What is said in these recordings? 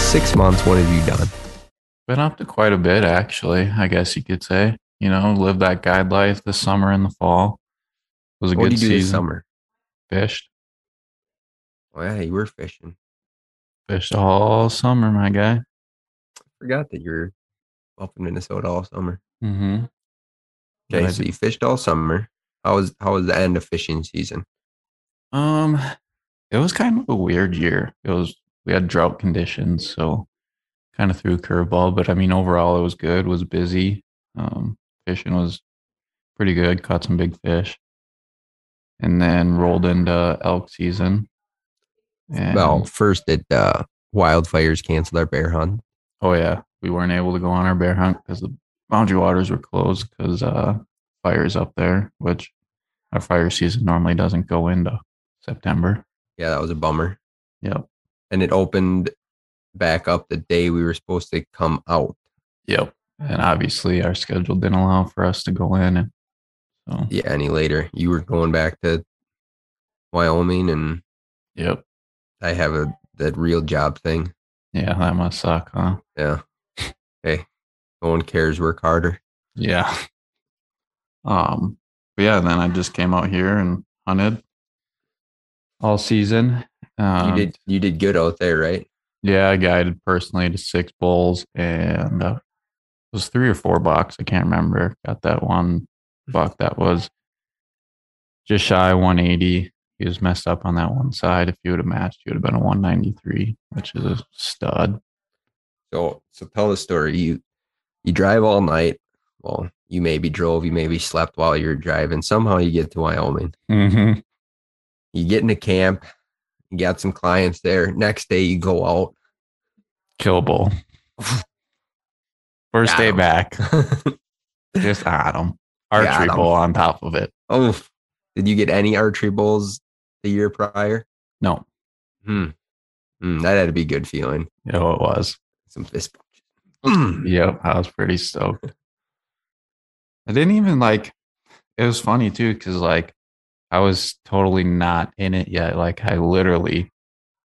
last six months, what have you done? Been up to quite a bit, actually. I guess you could say. You know, lived that guide life this summer and the fall. It was a What good did you do this season. summer? Fished, Oh, yeah, you were fishing. fished all summer, my guy. I Forgot that you were up in Minnesota all summer. Mm-hmm. Okay, so you fished all summer. How was how was the end of fishing season? Um, it was kind of a weird year. It was we had drought conditions, so kind of threw a curveball. But I mean, overall, it was good. Was busy. Um, fishing was pretty good. Caught some big fish, and then rolled into elk season. And, Well, first it uh, wildfires canceled our bear hunt. oh yeah, we weren't able to go on our bear hunt because the boundary waters were closed because uh, fires up there, which our fire season normally doesn't go into September. Yeah, that was a bummer. Yep. And it opened back up the day we were supposed to come out. Yep. And obviously our schedule didn't allow for us to go in and so Yeah, any later. You were going back to Wyoming and yep. I have a that real job thing. Yeah, that must suck, huh? Yeah. Hey, no one cares. Work harder. Yeah. Um but yeah, then I just came out here and hunted all season. Um, you did you did good out there, right? Yeah, I guided personally to six bulls and uh, it was three or four bucks. I can't remember. Got that one buck that was just shy of 180. He was messed up on that one side. If he would have matched, he would have been a 193, which is a stud. So so tell the story. You you drive all night. Well, you maybe drove, you maybe slept while you're driving. Somehow you get to Wyoming. Mm-hmm. You get into camp, you got some clients there. Next day you go out. Kill bull. First Got day him. back, just on him. Archery him. bull on top of it. oh, did you get any archery bulls the year prior? No, Hmm. Hmm, that had to be a good feeling. you know it was. Some fist punches. Mm. Yep, I was pretty stoked. I didn't even like. It was funny too because like I was totally not in it yet. Like I literally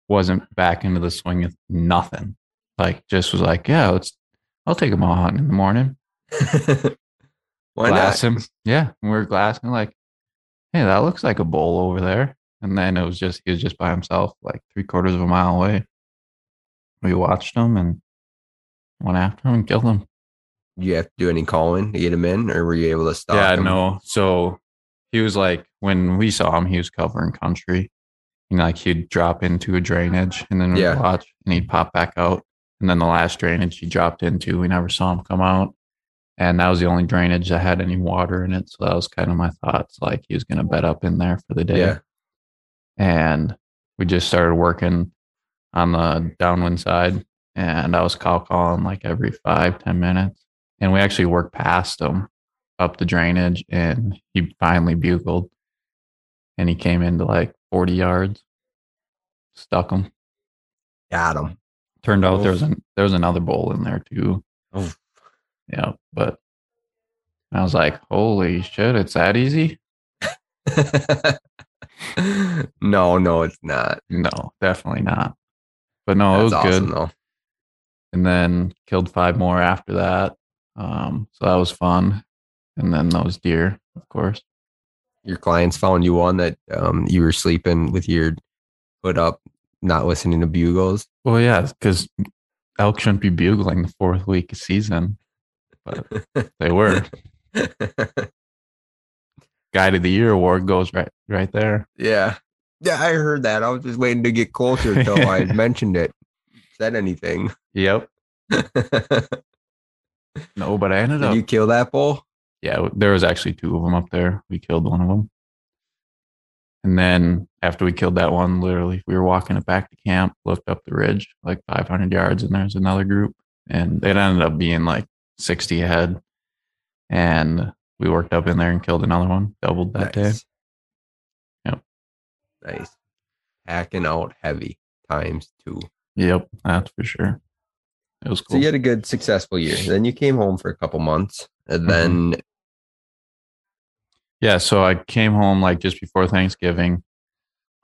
wasn't back into the swing of nothing. Like just was like, yeah, let's. I'll take him all hunting in the morning. Why glass not? him. Yeah, and we were glassing like, hey, that looks like a bull over there. And then it was just he was just by himself, like three quarters of a mile away. We watched him and went after him and killed him. You have to do any calling to get him in, or were you able to stop yeah, him? no. So he was like when we saw him, he was covering country. And like he'd drop into a drainage and then we'd Yeah. watch and he'd pop back out. And then the last drainage he dropped into, we never saw him come out. And that was the only drainage that had any water in it. So that was kind of my thoughts. Like he was gonna bed up in there for the day. Yeah. And we just started working on the downwind side. And I was call calling like every five, ten minutes. And we actually worked past him up the drainage and he finally bugled and he came into like 40 yards stuck him. Got him. turned out there was an, there was another bull in there too. Oof. yeah but i was like holy shit it's that easy? No, no, it's not. no definitely not. But no it was awesome good though. and then killed five more after that. Um so that was fun. And then those deer of course Your clients found you on that um, you were sleeping with your hood up, not listening to bugles. well yeah because elk shouldn't be bugling the fourth week of season but they were guide of the year award goes right right there. yeah. Yeah, I heard that. I was just waiting to get closer until I mentioned it. Said anything. Yep. No, but I ended up. you kill that bull? Yeah, there was actually two of them up there. We killed one of them, and then after we killed that one, literally we were walking it back to camp, looked up the ridge like 500 yards, and there's another group, and it ended up being like 60 ahead, and we worked up in there and killed another one, doubled that day. Yep. Nice. Packing out heavy times two. Yep, that's for sure. It was cool. So you had a good, successful year. Then you came home for a couple months, and mm-hmm. then Yeah, so I came home like just before Thanksgiving,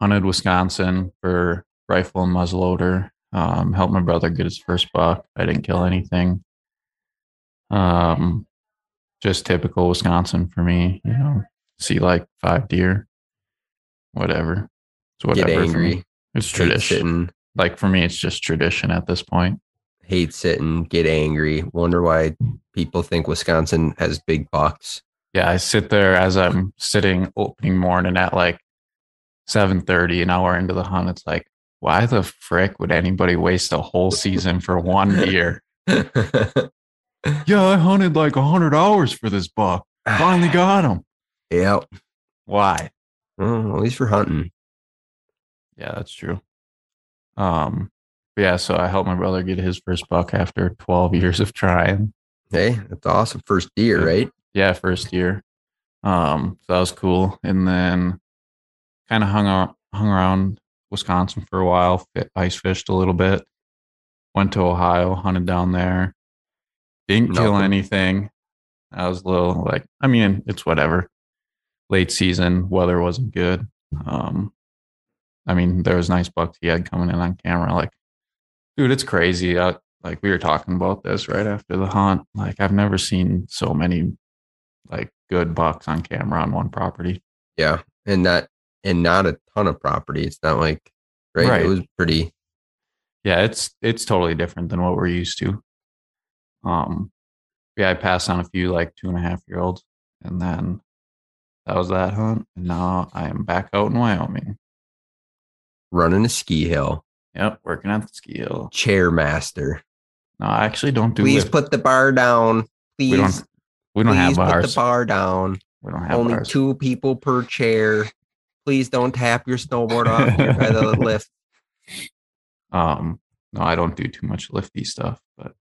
hunted Wisconsin for rifle and muzzleloader, Um, helped my brother get his first buck. I didn't kill anything. Um, just typical Wisconsin for me. You know, see like five deer, whatever. It's whatever. Get angry. It's tradition. sitting. Like for me, it's just tradition at this point. Hate sitting. Get angry. Wonder why people think Wisconsin has big bucks. Yeah, I sit there as I'm sitting opening morning at like seven thirty, an hour into the hunt. It's like, why the frick would anybody waste a whole season for one deer? Yeah, I hunted like hundred hours for this buck. Finally got him. Yep. Why? Well, at least for hunting. Yeah, that's true. Um, yeah, so I helped my brother get his first buck after 12 years of trying. Hey, that's awesome. First deer, Yeah. right? Yeah, first year. Um, so that was cool. And then kind of hung out, hung around Wisconsin for a while, ice fished a little bit. Went to Ohio, hunted down there. Didn't kill anything. I was a little like, I mean, it's whatever. Late season, weather wasn't good. Um, I mean, there was nice bucks he had coming in on camera. Like, dude, it's crazy. I, like we were talking about this right after the hunt. Like, I've never seen so many like good bucks on camera on one property. Yeah. And that and not a ton of property. It's not like right. Right. It was pretty Yeah, it's it's totally different than what we're used to. Um, yeah, I passed on a few like two and a half year olds, and then that was that hunt. And now I am back out in Wyoming. running a ski hill. Yep, working at the ski hill. Chair master. No, I actually don't do. It. Please lift- put the bar down. Please, we don't. Don't have please put the bar down. we don't have Only two people per chair. Please don't tap your snowboard off here by the lift. Um, no, I don't do too much lifty stuff, but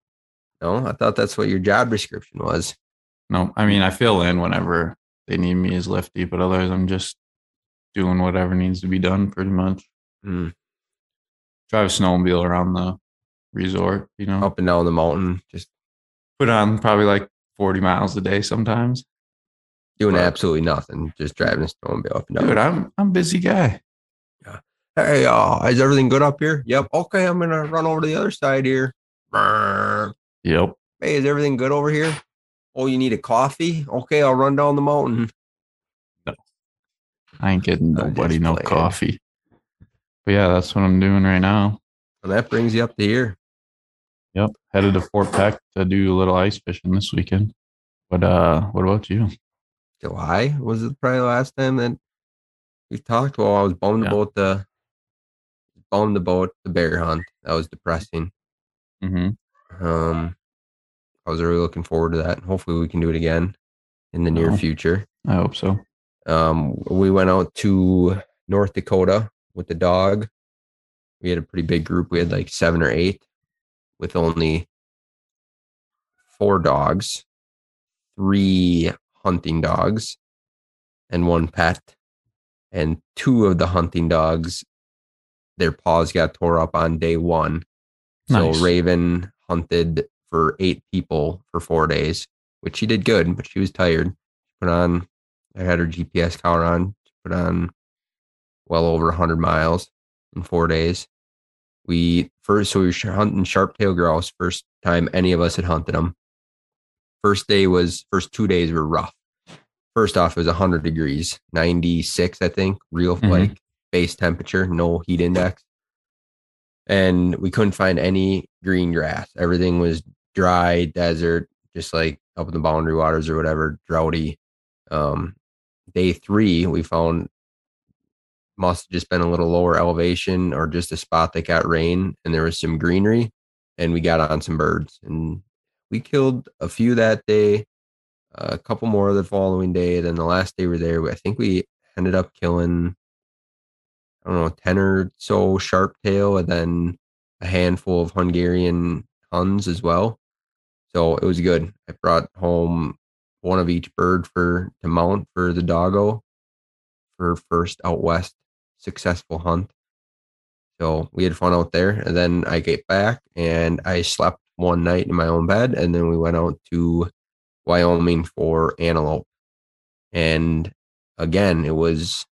No, I thought that's what your job description was. no, I mean I fill in whenever they need me as lifty, but otherwise I'm just doing whatever needs to be done pretty much. Mm, Drive a snowmobile around the resort, you know. up and down the mountain, just Put on probably like 40 miles a day sometimes. doing Right. absolutely nothing, just driving a snowmobile up and down. Dude, I'm I'm busy guy. Yeah. Hey, uh, is everything good up here? Yep. Okay, I'm gonna run over to the other side here. Brr. Yep. Hey, is everything good over here? Oh, you need a coffee? Okay, I'll run down the mountain. I ain't getting nobody no coffee. But yeah, that's what I'm doing right now. And that brings you up to here. Yep. Headed to Fort Peck to do a little ice fishing this weekend. But uh what about you? July was it probably the last time that we talked? Well, I was bummed Yeah. about the bummed about the bear hunt. That was depressing. Mm-hmm. Um, I was really looking forward to that. Hopefully, we can do it again in the near Oh. future. I hope so. Um, we went out to North Dakota with the dog. We had a pretty big group. We had like seven or eight, with only four dogs, three hunting dogs, and one pet. And two of the hunting dogs, their paws got tore up on day one. So Raven hunted for eight people for four days, which she did good, but she was tired. She Put on, I had her GPS collar on, she put on well over 100 miles in four days. We first, so we were hunting sharp tail grouse, first time any of us had hunted them. First day was, first two days were rough. First off, it was 100 degrees, 96, I think, real Mhm. like base temperature, no heat index and we couldn't find any green grass. Everything was dry, desert, just like up in the boundary waters or whatever, droughty. Um, day three, we found must have just been a little lower elevation or just a spot that got rain and there was some greenery and we got on some birds and we killed a few that day, a couple more the following day. Then the last day we were there, I think we ended up killing I don't know, 10 or so sharp tail and then a handful of Hungarian Huns as well. So it was good. I brought home one of each bird for to mount for the doggo for first out west successful hunt. So we had fun out there. And then I get back and I slept one night in my own bed. And then we went out to Wyoming for antelope. And again, it was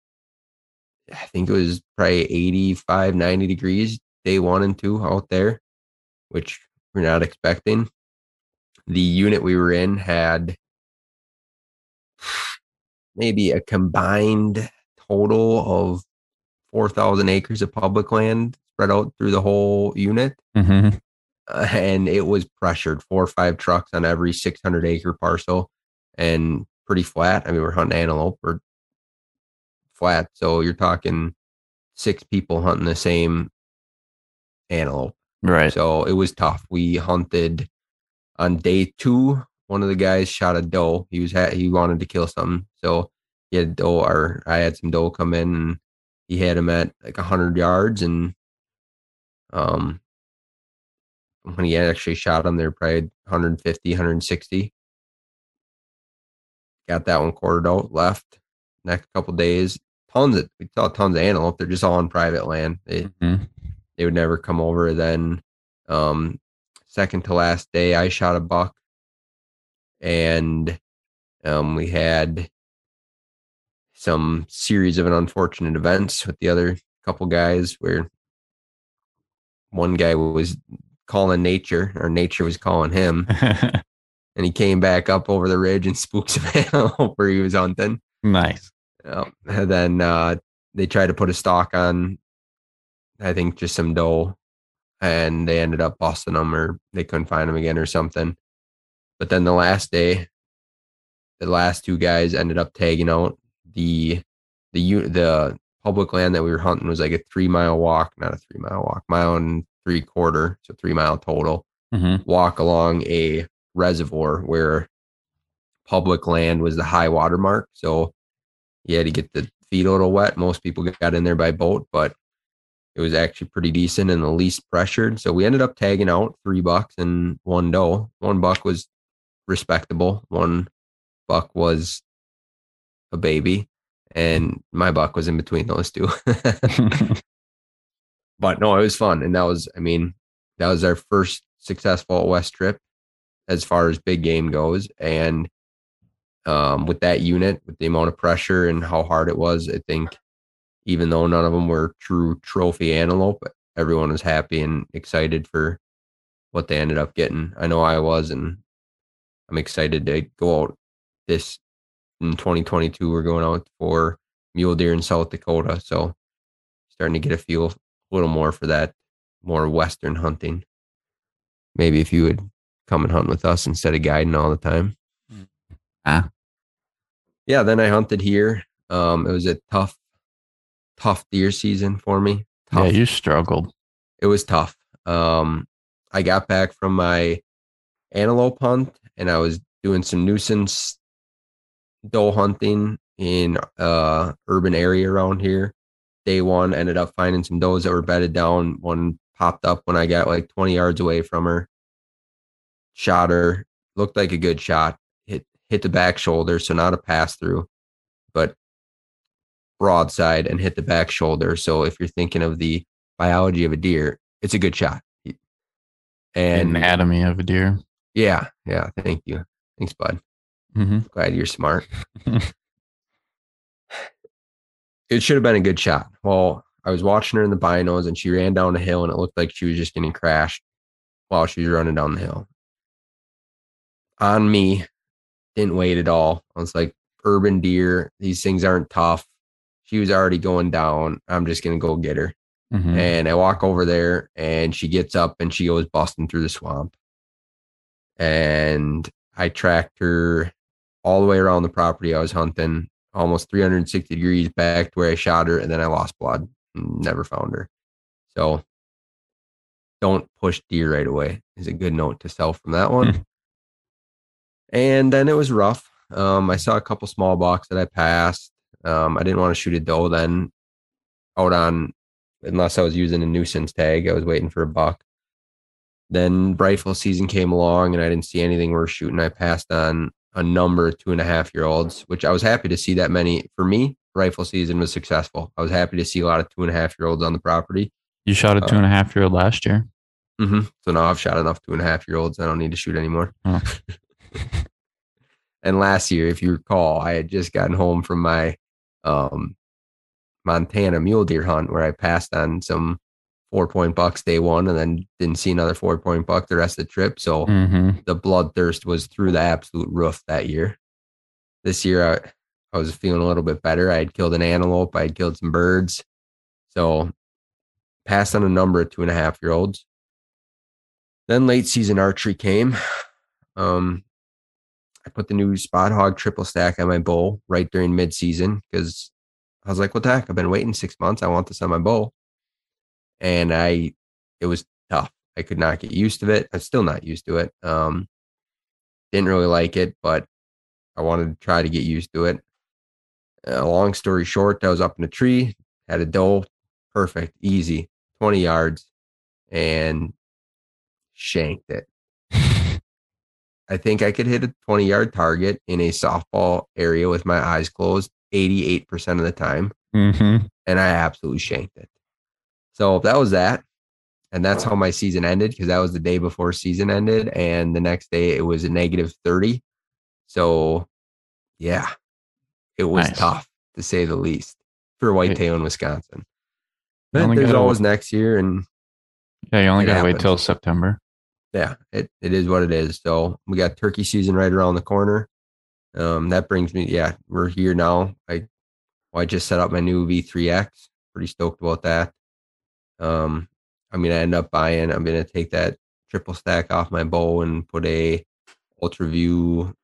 I think it was probably 85, 90 degrees day one and two out there, which we're not expecting. The unit we were in had maybe a combined total of 4,000 acres of public land spread out through the whole unit. Mm-hmm. Uh, and it was pressured four or five trucks on every 600 acre parcel and pretty flat. I mean, we're hunting antelope or flat. So you're talking six people hunting the same antelope. Right. So it was tough. We hunted on day two. One of the guys shot a doe. He was ha- he wanted to kill something, so he had doe. Or I had some doe come in, and he had him at like hundred yards. And um, when he actually shot him, they're probably 150, 160. Got that one quartered out. Left next couple days. Tons of we saw tons of antelope. They're just all on private land. They Mhm. they would never come over. Then um second to last day I shot a buck and um we had some series of an unfortunate events with the other couple guys where one guy was calling nature or nature was calling him and he came back up over the ridge and spooked some antelope where he was hunting. nice. Um, and then uh, they tried to put a stock on, I think, just some doe, and they ended up busting them, or they couldn't find them again, or something. But then the last day, the last two guys ended up tagging out the the the public land that we were hunting was like a three mile walk, not a three mile walk, mile and three quarter, so three mile total Mm-hmm. walk along a reservoir where public land was the high water mark. So you had to get the feet a little wet. Most people got in there by boat, but it was actually pretty decent and the least pressured. So we ended up tagging out three bucks and one doe. One buck was respectable. One buck was a baby. And my buck was in between those two. but no, it was fun. And that was, I mean, that was our first successful West trip as far as big game goes. And um, with that unit, with the amount of pressure and how hard it was, I think even though none of them were true trophy antelope, everyone was happy and excited for what they ended up getting. I know I was, and I'm excited to go out this in 2022. We're going out for mule deer in South Dakota. So starting to get a feel a little more for that more Western hunting. Maybe if you would come and hunt with us instead of guiding all the time. Ah. Yeah, then I hunted here. Um, it was a tough, tough deer season for me. yeah, you struggled. it was tough. Um, I got back from my antelope hunt and I was doing some nuisance doe hunting in uh urban area around here. Day one ended up finding some does that were bedded down. One popped up when I got like 20 yards away from her. Shot her. Looked like a good shot. Hit hit the back shoulder, so not a pass through, but broadside and hit the back shoulder. So if you're thinking of the biology of a deer, it's a good shot. And Anatomy of a deer. yeah, yeah, thank you. Thanks, bud. Mm-hmm. Glad you're smart. it should have been a good shot. Well, I was watching her in the binos and she ran down the hill and it looked like she was just getting crashed while she was running down the hill. On me, didn't wait at all. I was like, urban deer, these things aren't tough. She was already going down. I'm just going to go get her. Mm-hmm. And I walk over there and she gets up and she goes busting through the swamp. And I tracked her all the way around the property I was hunting, almost 360 degrees back to where I shot her. And then I lost blood never found her. So don't push deer right away is a good note to sell from that one. and then it was rough. Um, I saw a couple small bucks that I passed. Um, I didn't want to shoot a doe then out on unless I was using a nuisance tag. I was waiting for a buck. Then rifle season came along and I didn't see anything worth shooting. I passed on a number of two and a half year olds, which I was happy to see that many. For me, rifle season was successful. I was happy to see a lot of two and a half year olds on the property. You shot a two and a half year old last year. hmm So now I've shot enough two and a half year olds. I don't need to shoot anymore. Oh. and last year, if you recall, I had just gotten home from my um, Montana mule deer hunt where I passed on some four point bucks day one and then didn't see another four point buck the rest of the trip. So Mm-hmm. the bloodthirst was through the absolute roof that year. This year, I, I was feeling a little bit better. I had killed an antelope, I had killed some birds. So passed on a number of two and a half year olds. Then late season archery came. Um, I put the new Spot Hogg triple stack on my bow right during mid season because I was like, what the heck? I've been waiting six months. I want this on my bow. And I, it was tough. I could not get used to it. I'm still not used to it. Um, didn't really like it, but I wanted to try to get used to it. Uh, long story short, I was up in a tree, had a doe, perfect, easy, 20 yards, and shanked it. I think I could hit a 20 yard target in a softball area with my eyes closed 88% of the time. Mm-hmm. And I absolutely shanked it. So that was that. And that's how my season ended because that was the day before season ended. And the next day it was a negative 30. So yeah, it was Nice. tough to say the least for whitetail in Wisconsin. But there's always next year. And Yeah, you only gotta wait till September. yeah, it, it is what it is. So we got turkey season right around the corner. Um, that brings me, yeah, we're here now. I, well, I just set up my new V3X. Pretty stoked about that. Um, I'm gonna end up buying. I'm gonna take that triple stack off my bow and put a UltraView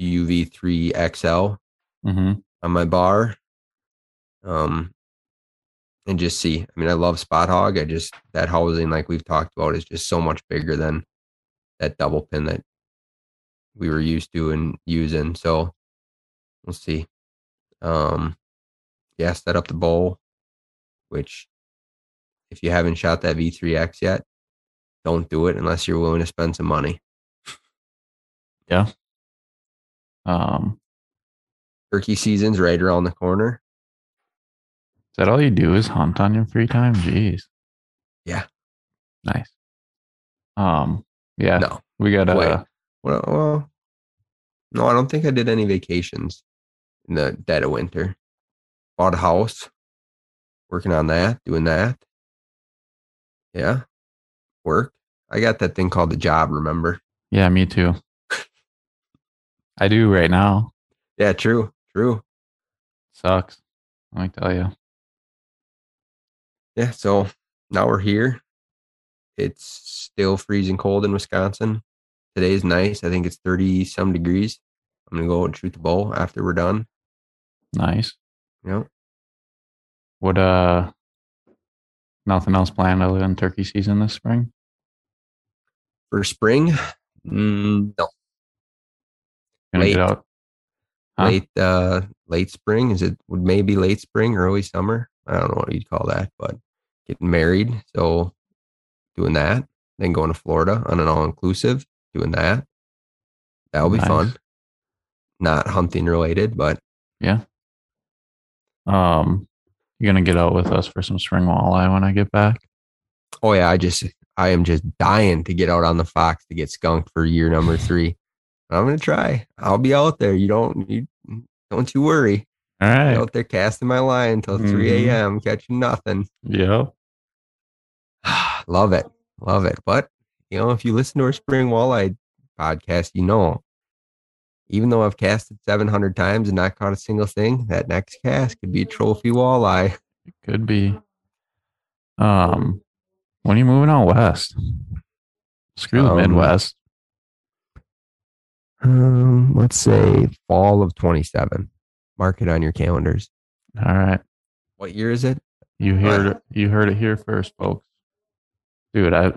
UV3 XL Mm-hmm. on my bar. Um, and just see. I mean, I love Spot Hogg. I just that housing, like we've talked about, is just so much bigger than that double pin that we were used to and using. So we'll see. Um, yeah, set up the bowl, which if you haven't shot that V3X yet, don't do it unless you're willing to spend some money. Yeah. Um, Turkey season's right around the corner. is that all you do is hunt on your free time? Jeez. Yeah. Nice. Um, yeah, No, we got Wait. a Well, well, no, I don't think I did any vacations in the dead of winter. Bought a house, working on that, doing that. Yeah, work. I got that thing called the job. Remember? yeah, me too. I do right now. Yeah, true, true. Sucks. Let me tell you. Yeah, so now we're here. It's still freezing cold in Wisconsin. Today's nice. I think it's 30 some degrees. I'm gonna go and shoot the bow after we're done. Nice. Know, What uh nothing else planned other than turkey season this spring? for spring, mm, no, Gonna Late. Huh? late uh late spring is it would maybe late spring early summer i don't know what you'd call that but getting married so doing that then going to florida on an all-inclusive doing that that'll be Nice. fun not hunting related but Yeah. Um you're gonna get out with us for some spring walleye when I get back. oh yeah i just i am just dying to get out on the fox to get skunked for year number three i'm gonna try i'll be out there you don't you don't you worry All right. out there casting my line until 3 Mhm. a.m catching nothing Yeah. love it. Love it. But, you know, if you listen to our spring walleye podcast, you know, even though I've casted 700 times and not caught a single thing, that next cast could be a trophy walleye. It could be. Um when are you moving out west? Screw the Um, Midwest. Um, let's say fall of 27. Mark it on your calendars. All right. What year is it? You heard it you heard it here first, folks. Dude, I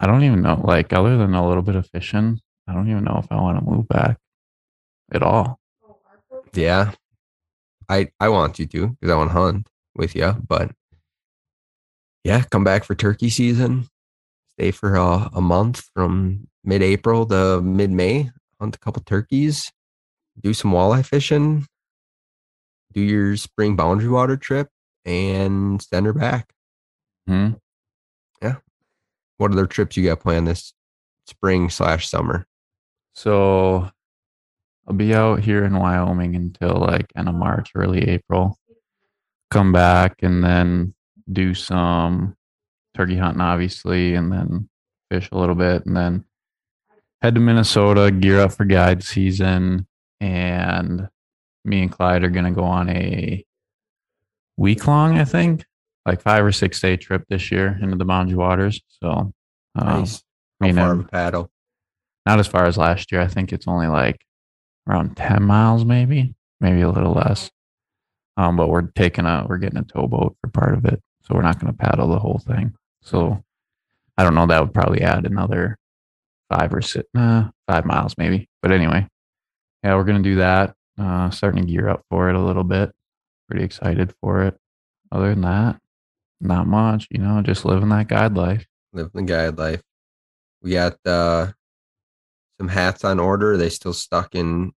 I don't even know. Like other than a little bit of fishing, I don't even know if I want to move back at all. Yeah. I I want you to because I want to hunt with you, but yeah, come back for turkey season. Stay for a, a month from mid April to mid May. Hunt a couple turkeys. Do some walleye fishing. Do your spring boundary water trip and send her back. Hmm. Yeah. What other trips you got planned this spring slash summer? So I'll be out here in Wyoming until like end of March, early April. Come back and then do some turkey hunting, obviously, and then fish a little bit, and then head to Minnesota, gear up for guide season, and me and Clyde are gonna go on a week long, I think, like five or six day trip this year into the Boundary Waters. So, um, Nice. I How far of a paddle? not as far as last year. I think it's only like around 10 miles, maybe, maybe a little less. Um, but we're taking a, we're getting a towboat for part of it. So we're not going to paddle the whole thing. So I don't know. That would probably add another five or six, five miles maybe. But anyway, yeah, we're going to do that. Uh, starting to gear up for it a little bit. Pretty excited for it. Other than that, not much, you know, just living that guide life. Living the guide life. We got uh, some hats on order. Are they still stuck in,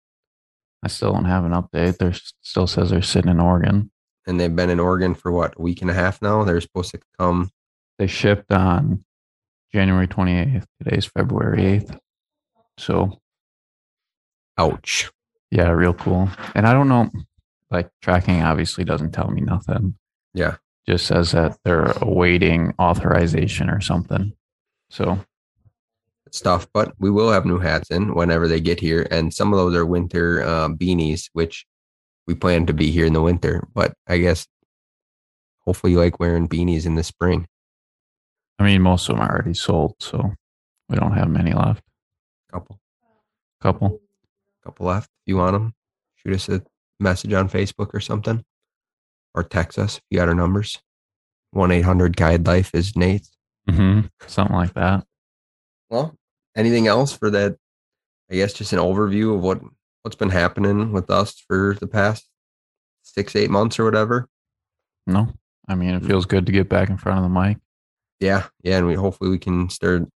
I still don't have an update. There still says they're sitting in Oregon. and they've been in Oregon for what, a week and a half now? They're supposed to come. They shipped on January 28th. Today's February 8th. So, Ouch. yeah, real cool. And I don't know, like tracking obviously doesn't tell me nothing. Yeah. Just says that they're awaiting authorization or something. So, stuff, but we will have new hats in whenever they get here. And some of those are winter uh, beanies, which we plan to be here in the winter. But I guess hopefully you like wearing beanies in the spring. I mean, most of them are already sold. So, we don't have many left. Couple, Couple. couple left. If you want them, shoot us a message on Facebook or something, or text us if you got our numbers. One eight hundred Guide Life is Nate's. hmm Something like that. Well, anything else for that? I guess just an overview of what what's been happening with us for the past six eight months or whatever. No, I mean, it mm. feels good to get back in front of the mic. Yeah, yeah, and we hopefully we can start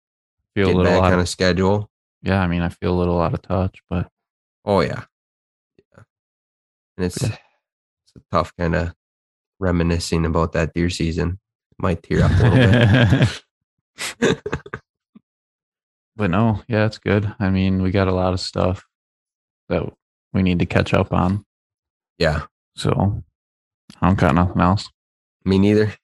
Feel a little back out on of, a schedule. yeah. I mean, I feel a little out of touch, but Oh yeah, yeah. And it's Yeah. it's a tough kind of reminiscing about that deer season. Might tear up a little bit. but no, yeah, it's good. I mean, we got a lot of stuff that we need to catch up on. yeah, So I don't got nothing else. me neither.